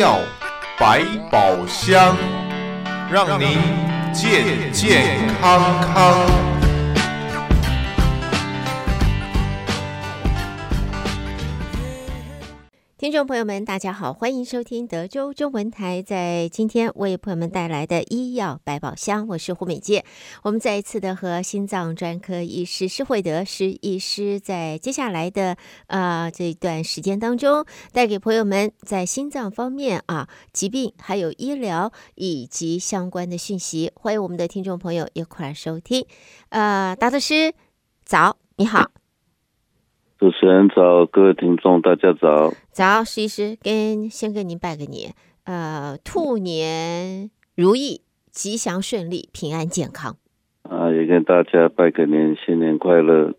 药百宝箱，让您健健康康。听众朋友们，大家好，欢迎收听德州中文台在今天为朋友们带来的医药百宝箱，我是胡美健。我们再一次的和心脏专科医师施惠德施医师在接下来的呃这一段时间当中，带给朋友们在心脏方面啊疾病还有医疗以及相关的讯息。欢迎我们的听众朋友一块儿收听。呃，达德师早，你好。主持人早，各位听众大家早。早，石医师跟先跟您拜个年，呃，兔年如意，吉祥顺利，平安健康。啊，也跟大家拜个年，新年快乐。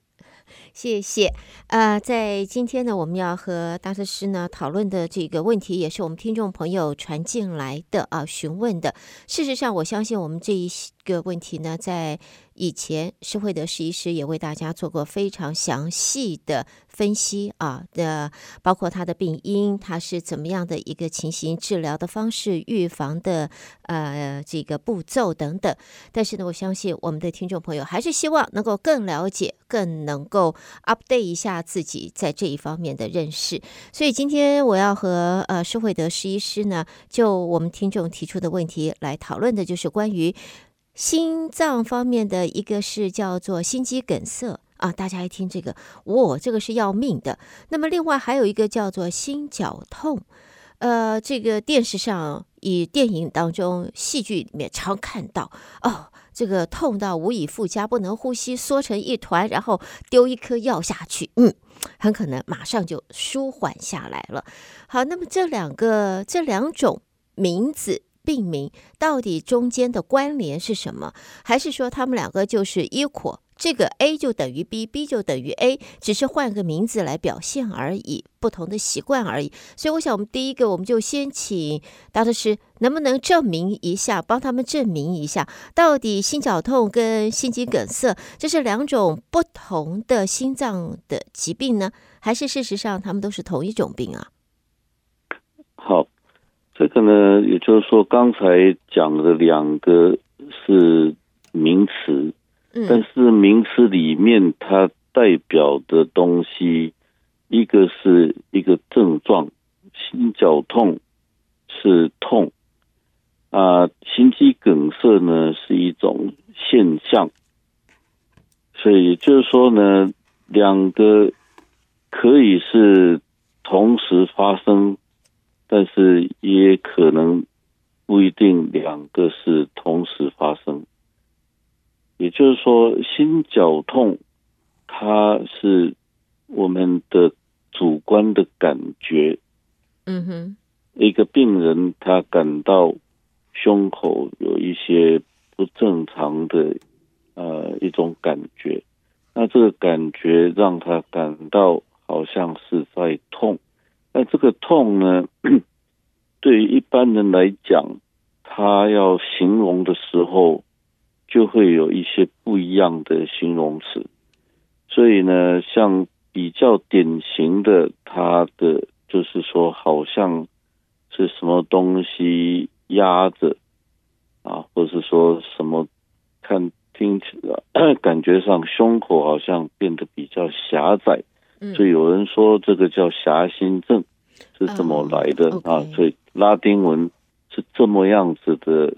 谢谢。呃，在今天呢，我们要和大师师呢讨论的这个问题，也是我们听众朋友传进来的啊，询问的。事实上，我相信我们这一个问题呢，在以前施惠德施医师也为大家做过非常详细的分析啊的，包括他的病因，他是怎么样的一个情形，治疗的方式，预防的呃这个步骤等等。但是呢，我相信我们的听众朋友还是希望能够更了解，更能够 update 一下自己在这一方面的认识。所以今天我要和呃施惠德施医师呢，就我们听众提出的问题来讨论的，就是关于。心脏方面的一个是叫做心肌梗塞啊，大家一听这个，哇，这个是要命的。那么另外还有一个叫做心绞痛，呃，这个电视上、以电影当中、戏剧里面常看到哦，这个痛到无以复加，不能呼吸，缩成一团，然后丢一颗药下去，嗯，很可能马上就舒缓下来了。好，那么这两个这两种名字。病名到底中间的关联是什么？还是说他们两个就是 equal？这个 A 就等于 B，B 就等于 A，只是换个名字来表现而已，不同的习惯而已。所以我想，我们第一个，我们就先请大德师能不能证明一下，帮他们证明一下，到底心绞痛跟心肌梗塞这是两种不同的心脏的疾病呢？还是事实上他们都是同一种病啊？好。这个呢，也就是说，刚才讲的两个是名词，嗯，但是名词里面它代表的东西，一个是一个症状，心绞痛是痛，啊，心肌梗塞呢是一种现象，所以也就是说呢，两个可以是同时发生。但是也可能不一定两个是同时发生，也就是说，心绞痛它是我们的主观的感觉。嗯哼，一个病人他感到胸口有一些不正常的呃一种感觉，那这个感觉让他感到好像是在痛。那这个痛呢，对于一般人来讲，他要形容的时候，就会有一些不一样的形容词。所以呢，像比较典型的，他的就是说，好像是什么东西压着啊，或是说什么看听起来 感觉上胸口好像变得比较狭窄。所以有人说这个叫狭心症，是怎么来的啊？所以拉丁文是这么样子的，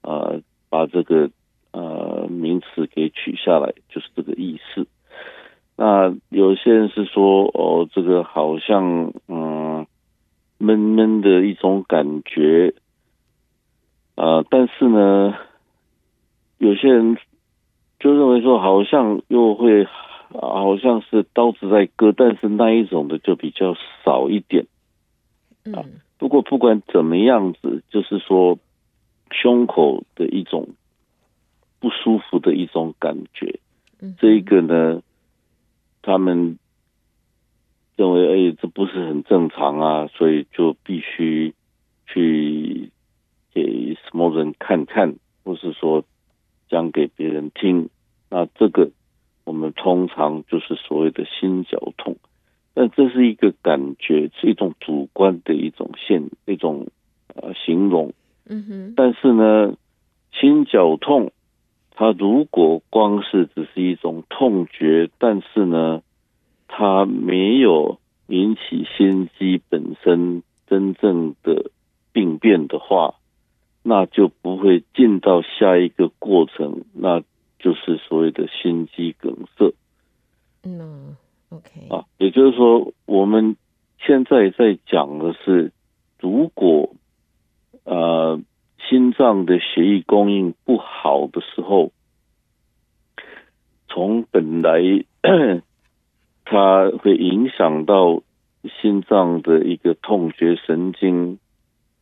呃，把这个呃名词给取下来，就是这个意思。那有些人是说，哦，这个好像嗯闷闷的一种感觉，啊、呃，但是呢，有些人就认为说，好像又会。好像是刀子在割，但是那一种的就比较少一点。啊，不过不管怎么样子，就是说胸口的一种不舒服的一种感觉。这一个呢，他们认为哎，这不是很正常啊，所以就必须去给什么人看看，或是说讲给别人听。那这个。我们通常就是所谓的心绞痛，但这是一个感觉，是一种主观的一种现一种呃形容。嗯哼。但是呢，心绞痛，它如果光是只是一种痛觉，但是呢，它没有引起心肌本身真正的病变的话，那就不会进到下一个过程，那就是所谓的心肌梗塞。嗯，OK。啊，也就是说，我们现在在讲的是，如果呃心脏的血液供应不好的时候，从本来它会影响到心脏的一个痛觉神经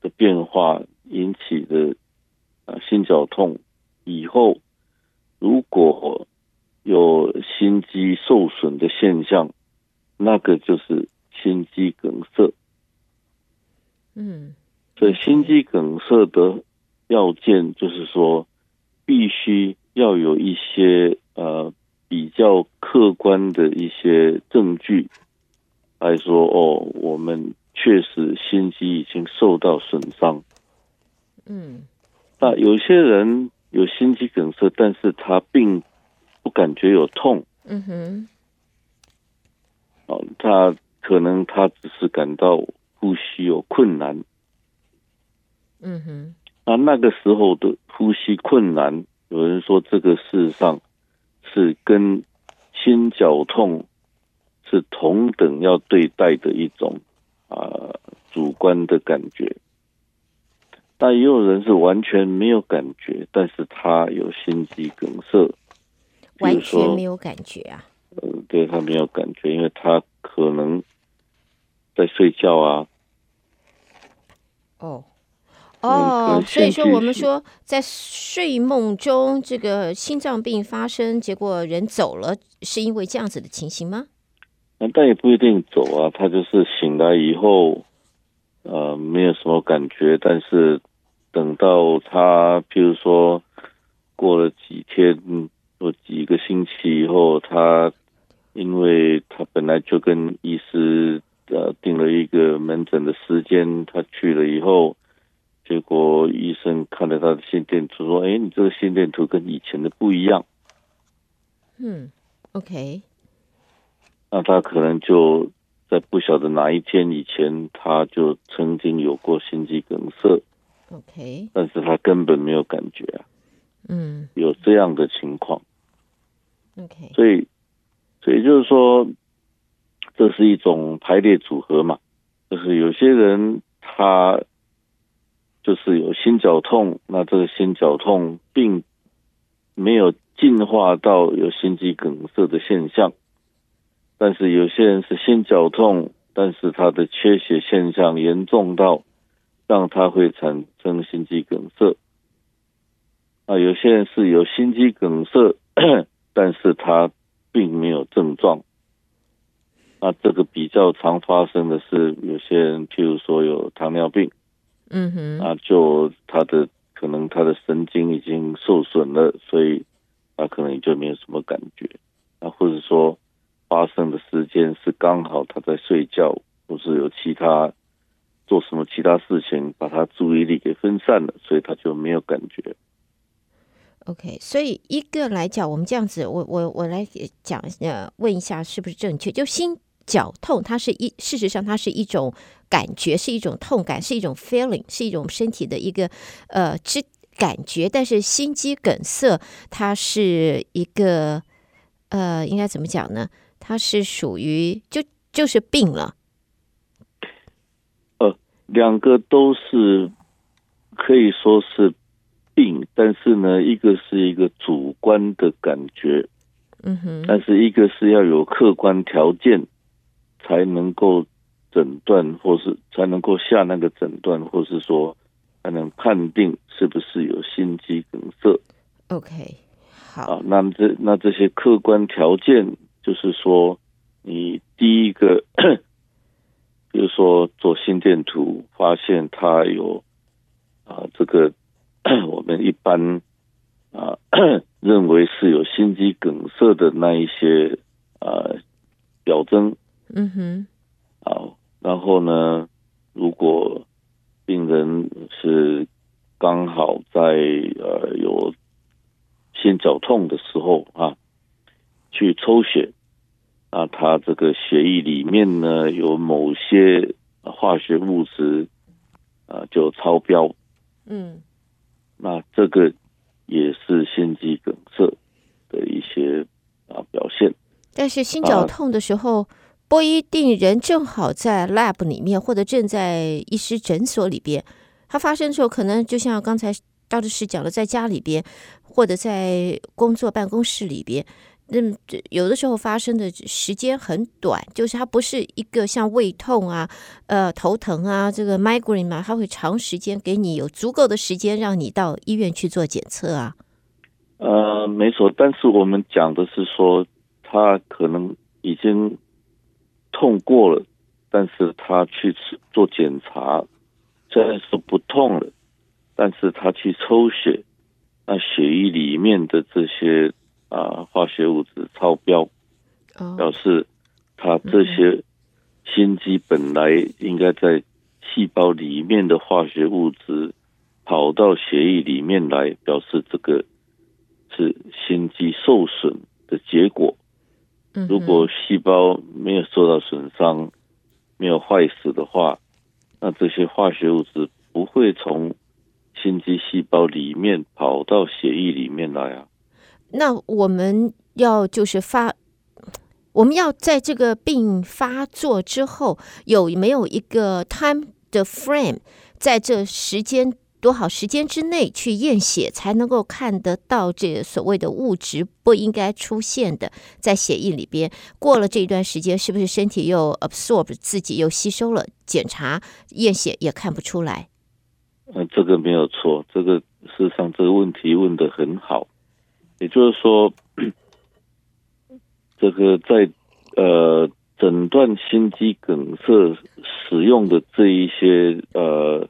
的变化引起的啊心绞痛，以后如果有心肌受损的现象，那个就是心肌梗塞。嗯，所以心肌梗塞的要件就是说，必须要有一些呃比较客观的一些证据来说，哦，我们确实心肌已经受到损伤。嗯，那有些人有心肌梗塞，但是他并不感觉有痛。嗯哼，哦，他可能他只是感到呼吸有困难。嗯哼，那那个时候的呼吸困难，有人说这个事实上是跟心绞痛是同等要对待的一种啊、呃、主观的感觉。但也有人是完全没有感觉，但是他有心肌梗塞。完全没有感觉啊？呃，对，他没有感觉，因为他可能在睡觉啊。哦，哦，所以说我们说在睡梦中这个心脏病发生，结果人走了，是因为这样子的情形吗？那但也不一定走啊，他就是醒来以后，呃，没有什么感觉，但是等到他，譬如说过了几天。或几个星期以后，他因为他本来就跟医师呃定了一个门诊的时间，他去了以后，结果医生看了他的心电图，说：“哎，你这个心电图跟以前的不一样。”嗯，OK。那他可能就在不晓得哪一天以前，他就曾经有过心肌梗塞。OK。但是他根本没有感觉啊。嗯，有这样的情况。OK，所以，所以就是说，这是一种排列组合嘛。就是有些人他就是有心绞痛，那这个心绞痛并没有进化到有心肌梗塞的现象。但是有些人是心绞痛，但是他的缺血现象严重到让他会产生心肌梗塞。啊，有些人是有心肌梗塞。但是他并没有症状，那这个比较常发生的是有些人，譬如说有糖尿病，嗯哼，啊，就他的可能他的神经已经受损了，所以他可能就没有什么感觉，啊，或者说发生的时间是刚好他在睡觉，或是有其他做什么其他事情把他注意力给分散了，所以他就没有感觉。OK，所以一个来讲，我们这样子，我我我来讲呃，问一下是不是正确？就心绞痛，它是一事实上它是一种感觉，是一种痛感，是一种 feeling，是一种身体的一个呃之感觉。但是心肌梗塞，它是一个呃，应该怎么讲呢？它是属于就就是病了。呃，两个都是可以说是。病，但是呢，一个是一个主观的感觉，嗯哼，但是一个是要有客观条件才能够诊断，或是才能够下那个诊断，或是说才能判定是不是有心肌梗塞。OK，好，啊，那这那这些客观条件就是说，你第一个，比如说做心电图，发现他有啊这个。我们一般啊 认为是有心肌梗塞的那一些啊表征，嗯哼，好，然后呢，如果病人是刚好在呃有心绞痛的时候啊，去抽血，那他这个血液里面呢有某些化学物质啊就超标，嗯，那这个也是心肌梗塞的一些啊表现。但是心绞痛的时候。啊不一定人正好在 lab 里面，或者正在医师诊所里边。它发生的时候，可能就像刚才刀的师讲的，在家里边，或者在工作办公室里边。那有的时候发生的时间很短，就是它不是一个像胃痛啊、呃头疼啊这个 migraine 嘛，它会长时间给你有足够的时间让你到医院去做检测啊。呃，没错，但是我们讲的是说，他可能已经。痛过了，但是他去做检查，虽然是不痛了，但是他去抽血，那血液里面的这些啊化学物质超标，表示它这些心肌本来应该在细胞里面的化学物质跑到血液里面来，表示这个是心肌受损的结果。如果细胞没有受到损伤，没有坏死的话，那这些化学物质不会从心肌细胞里面跑到血液里面来啊。那我们要就是发，我们要在这个病发作之后有没有一个 time 的 frame，在这时间？多少时间之内去验血才能够看得到这所谓的物质不应该出现的在血液里边？过了这一段时间，是不是身体又 absorb 自己又吸收了？检查验血也看不出来。嗯，这个没有错。这个事实上这个问题问得很好。也就是说，这个在呃诊断心肌梗塞使用的这一些呃。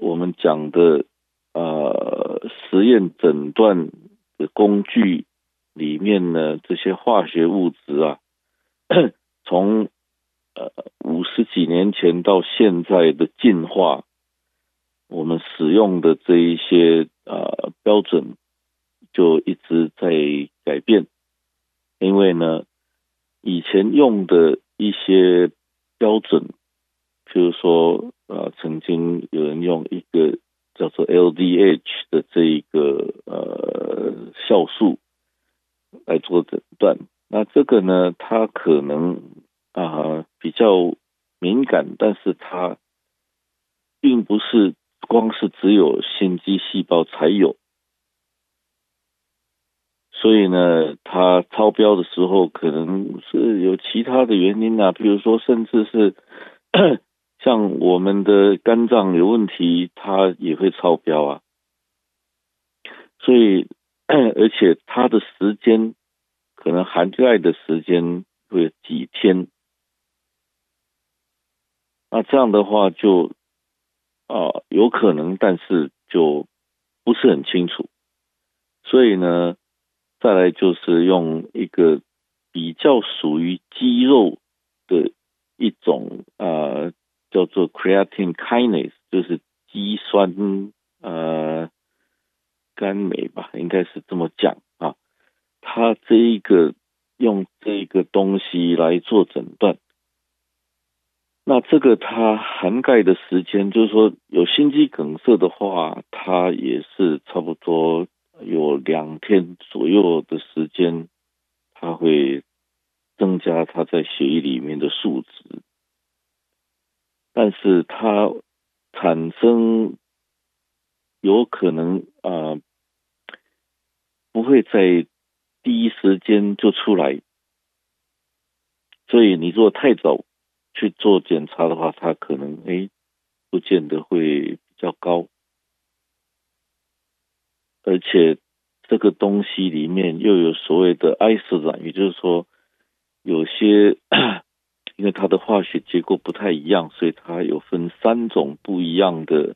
我们讲的呃实验诊断的工具里面呢，这些化学物质啊，从呃五十几年前到现在的进化，我们使用的这一些呃标准就一直在改变，因为呢，以前用的一些标准，譬如说。啊，曾经有人用一个叫做 LDH 的这一个呃酵素来做诊断，那这个呢，它可能啊比较敏感，但是它并不是光是只有心肌细胞才有，所以呢，它超标的时候可能是有其他的原因啊，比如说甚至是。像我们的肝脏有问题，它也会超标啊。所以，而且它的时间可能含盖的时间会几天。那这样的话就啊有可能，但是就不是很清楚。所以呢，再来就是用一个比较属于肌肉的一种啊。叫做 creatine kinase，就是肌酸呃肝酶吧，应该是这么讲啊。它这一个用这个东西来做诊断，那这个它涵盖的时间，就是说有心肌梗塞的话，它也是差不多有两天左右的时间，它会增加它在血液里面的数值。但是它产生有可能啊、不会在第一时间就出来，所以你如果太早去做检查的话，它可能哎，不见得会比较高，而且这个东西里面又有所谓的 isozyme，也就是说有些。因为它的化学结构不太一样，所以它有分三种不一样的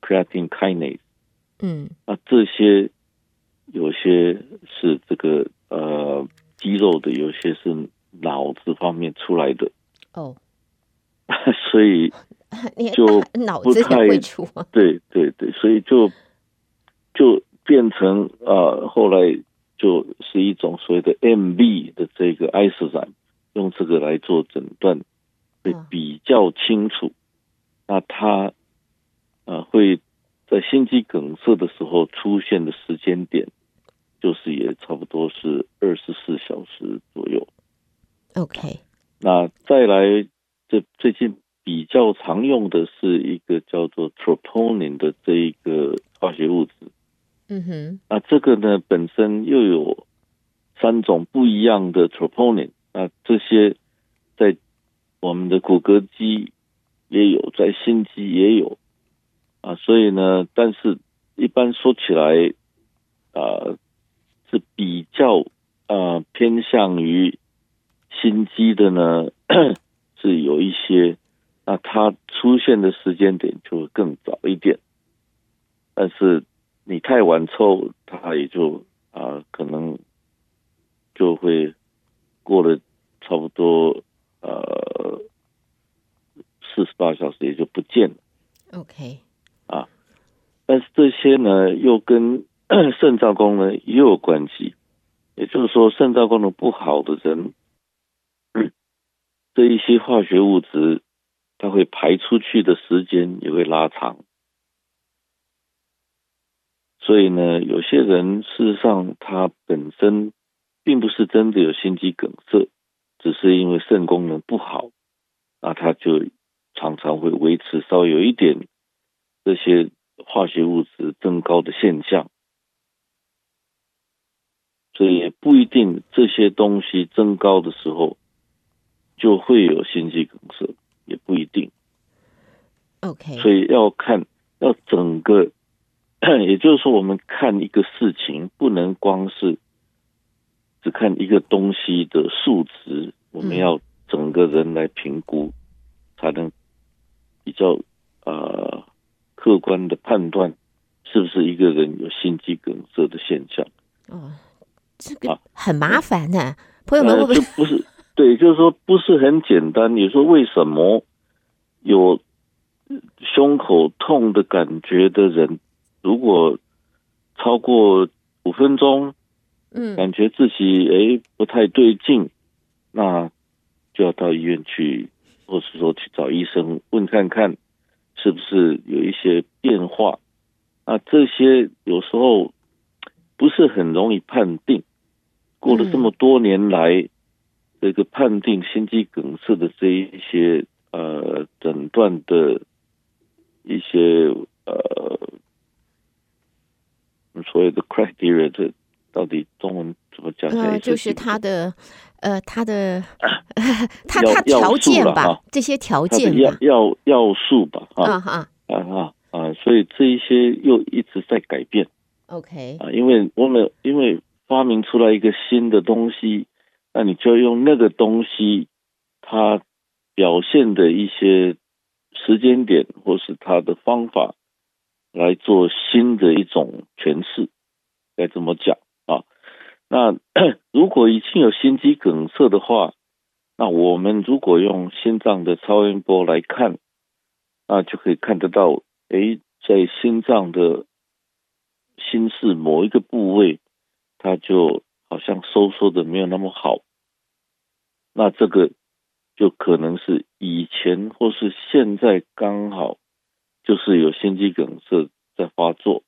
creatine kinase。嗯，那这些有些是这个呃肌肉的，有些是脑子方面出来的。哦，所以 就 脑子也会出。对对对，所以就就变成啊、呃，后来就是一种所谓的 MB 的这个 isozyme，用这个来做诊断会比较清楚。那它呃会在心肌梗塞的时候出现的时间点，就是也差不多是二十四小时左右。OK，那再来，这最近比较常用的是一个叫做 troponin 的这一个化学物质。嗯哼，那这个呢本身又有三种不一样的 troponin，那这些在我们的骨骼肌也有，在心肌也有啊，所以呢，但是一般说起来啊，是比较啊偏向于。心肌的呢 是有一些，那它出现的时间点就会更早一点，但是你太晚抽，它也就啊可能就会过了差不多呃四十八小时也就不见了。OK，啊，但是这些呢又跟 肾脏功能也有关系，也就是说肾脏功能不好的人。这一些化学物质，它会排出去的时间也会拉长，所以呢，有些人事实上他本身并不是真的有心肌梗塞，只是因为肾功能不好，那他就常常会维持稍微有一点这些化学物质增高的现象，所以也不一定这些东西增高的时候。就会有心肌梗塞，也不一定。OK，所以要看，要整个，也就是说，我们看一个事情，不能光是只看一个东西的数值，我们要整个人来评估，才能比较呃客观的判断是不是一个人有心肌梗塞的现象。哦，这个很麻烦呢、啊，朋友们会不会？呃、不是。对，就是说不是很简单。你说为什么有胸口痛的感觉的人，如果超过五分钟，嗯，感觉自己哎不太对劲，那就要到医院去，或是说去找医生问看看，是不是有一些变化？那这些有时候不是很容易判定。过了这么多年来。这个判定心肌梗塞的这一些呃诊断的一些呃所谓的 criteria，这到底中文怎么讲？呃，就是他的呃他的他他条件吧，这些条件要要要素吧，啊哈啊啊啊，所以这一些又一直在改变。OK 啊，因为我们因为发明出来一个新的东西。那你就用那个东西，它表现的一些时间点，或是它的方法，来做新的一种诠释，该怎么讲啊？那 如果已经有心肌梗塞的话，那我们如果用心脏的超音波来看，那就可以看得到，诶，在心脏的心室某一个部位，它就。好像收缩的没有那么好，那这个就可能是以前或是现在刚好就是有心肌梗塞在发作。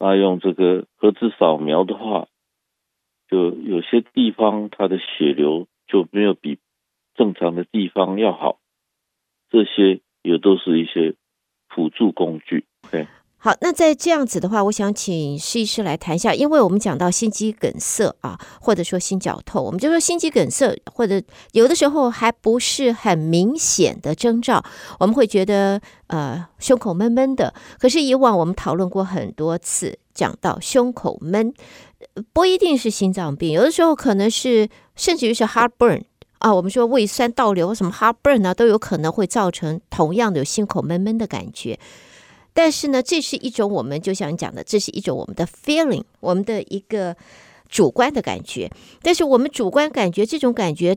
那用这个核磁扫描的话，就有些地方它的血流就没有比正常的地方要好。这些也都是一些辅助工具。好，那在这样子的话，我想请施医师来谈一下，因为我们讲到心肌梗塞啊，或者说心绞痛，我们就说心肌梗塞，或者有的时候还不是很明显的征兆，我们会觉得呃胸口闷闷的。可是以往我们讨论过很多次，讲到胸口闷不一定是心脏病，有的时候可能是甚至于是 heartburn 啊，我们说胃酸倒流什么 heartburn 啊，都有可能会造成同样的有心口闷闷的感觉。但是呢，这是一种我们就像讲的，这是一种我们的 feeling，我们的一个主观的感觉。但是我们主观感觉这种感觉，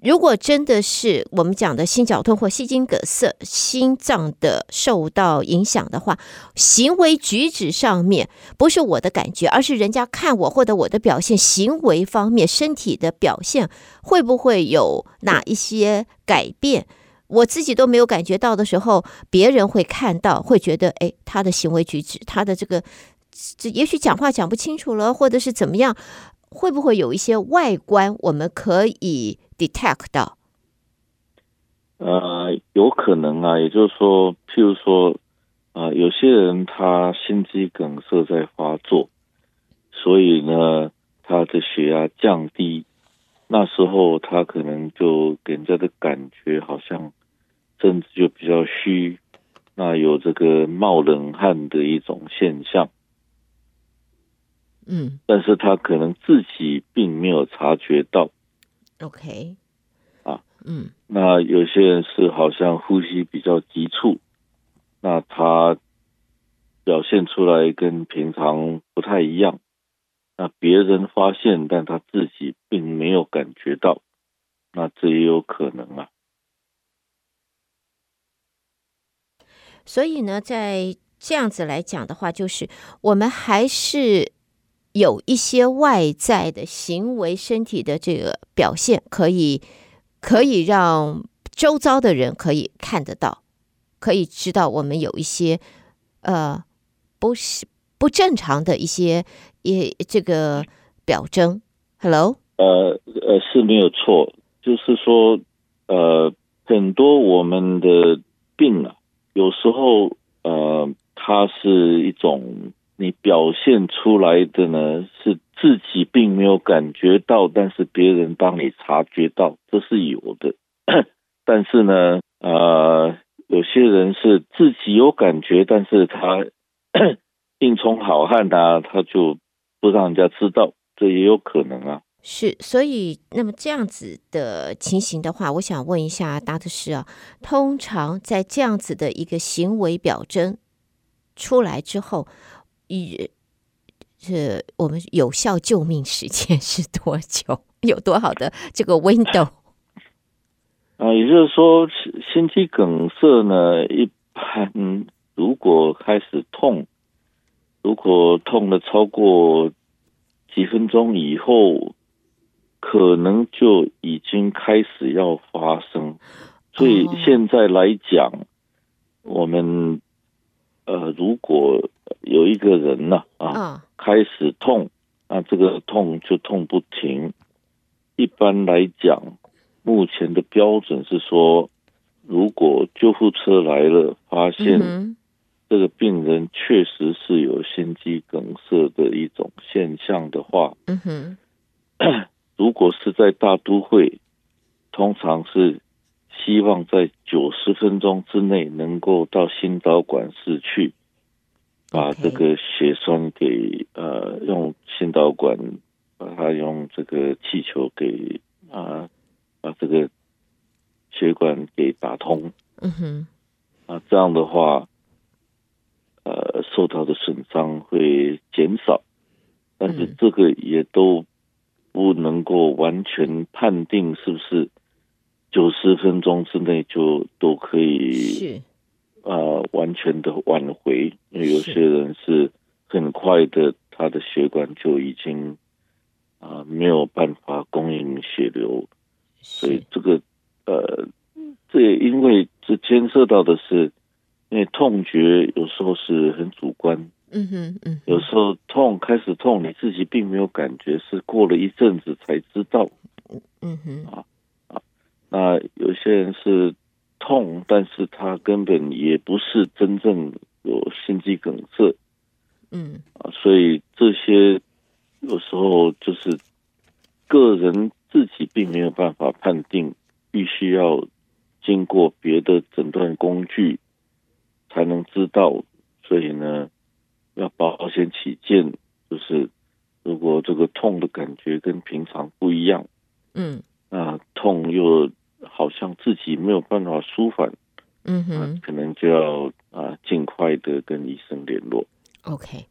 如果真的是我们讲的心绞痛或心肌梗塞，心脏的受到影响的话，行为举止上面不是我的感觉，而是人家看我或者我的表现，行为方面身体的表现会不会有哪一些改变？我自己都没有感觉到的时候，别人会看到，会觉得，哎，他的行为举止，他的这个，这也许讲话讲不清楚了，或者是怎么样，会不会有一些外观我们可以？detect 到，呃，有可能啊，也就是说，譬如说，啊、有些人他心肌梗塞在发作，所以呢，他的血压降低，那时候他可能就给人家的感觉好像身子就比较虚，那有这个冒冷汗的一种现象，嗯，但是他可能自己并没有察觉到。OK，啊，嗯，那有些人是好像呼吸比较急促，那他表现出来跟平常不太一样，那别人发现，但他自己并没有感觉到，那这也有可能啊。所以呢，在这样子来讲的话，就是我们还是。有一些外在的行为、身体的这个表现，可以可以让周遭的人可以看得到，可以知道我们有一些呃不是不正常的一些也这个表征。Hello，呃呃是没有错，就是说呃很多我们的病啊，有时候呃它是一种。你表现出来的呢，是自己并没有感觉到，但是别人帮你察觉到，这是有的。但是呢，呃，有些人是自己有感觉，但是他 硬充好汉啊，他就不让人家知道，这也有可能啊。是，所以那么这样子的情形的话，我想问一下达特师啊，通常在这样子的一个行为表征出来之后。一，这我们有效救命时间是多久？有多好的这个 window？啊，也就是说，心肌梗塞呢，一般如果开始痛，如果痛了超过几分钟以后，可能就已经开始要发生。所以现在来讲，我们。呃，如果有一个人呢啊，啊，开始痛，那这个痛就痛不停。一般来讲，目前的标准是说，如果救护车来了，发现这个病人确实是有心肌梗塞的一种现象的话，嗯哼，如果是在大都会，通常是。希望在九十分钟之内能够到心导管室去，把这个血栓给呃用心导管把它用这个气球给啊把这个血管给打通。嗯哼，啊这样的话，呃受到的损伤会减少，但是这个也都不能够完全判定是不是。九十分钟之内就都可以是。呃完全的挽回，因为有些人是很快的，他的血管就已经啊、呃、没有办法供应血流，所以这个呃这也因为这牵涉到的是，因为痛觉有时候是很主观，嗯哼嗯，有时候痛开始痛，你自己并没有感觉，是过了一阵子才知道，嗯哼。啊。那有些人是痛，但是他根本也不是真正有心肌梗塞，嗯。啊，所以这些有时候就是个人自己并没有办法判定，必须要经过别的诊断工具才能知道，所以呢，要保险起见，就是如果这个痛的感觉跟平常不一样，嗯，啊痛又。好像自己没有办法舒缓，嗯哼，可能就要啊尽快的跟医生联络。OK，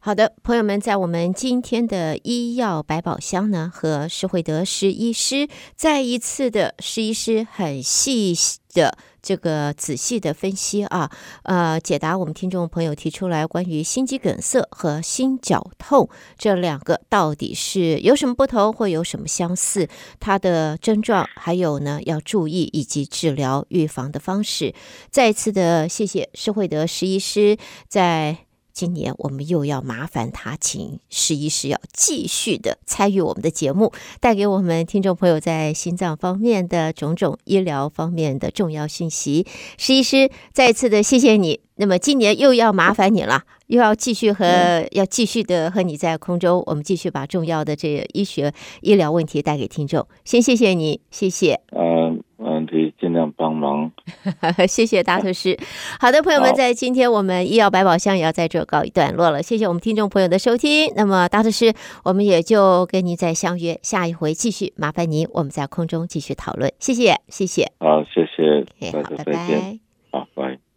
好的，朋友们，在我们今天的医药百宝箱呢，和施惠德施医师再一次的施医师很细的这个仔细的分析啊，呃，解答我们听众朋友提出来关于心肌梗塞和心绞痛这两个到底是有什么不同，或有什么相似，它的症状，还有呢要注意以及治疗预防的方式。再一次的谢谢施惠德石医师在。今年我们又要麻烦他，请施医师要继续的参与我们的节目，带给我们听众朋友在心脏方面的种种医疗方面的重要信息。施医师，再次的谢谢你。那么今年又要麻烦你了，又要继续和、嗯、要继续的和你在空中，我们继续把重要的这个医学医疗问题带给听众。先谢谢你，谢谢。嗯。问题尽量帮忙，谢谢大特师。好的，朋友们，在今天我们医药百宝箱也要在这告一段落了。谢谢我们听众朋友的收听。那么大特师，我们也就跟您再相约下一回继续。麻烦您，我们在空中继续讨论。谢谢，谢谢。好，谢谢。Okay, 好，拜拜。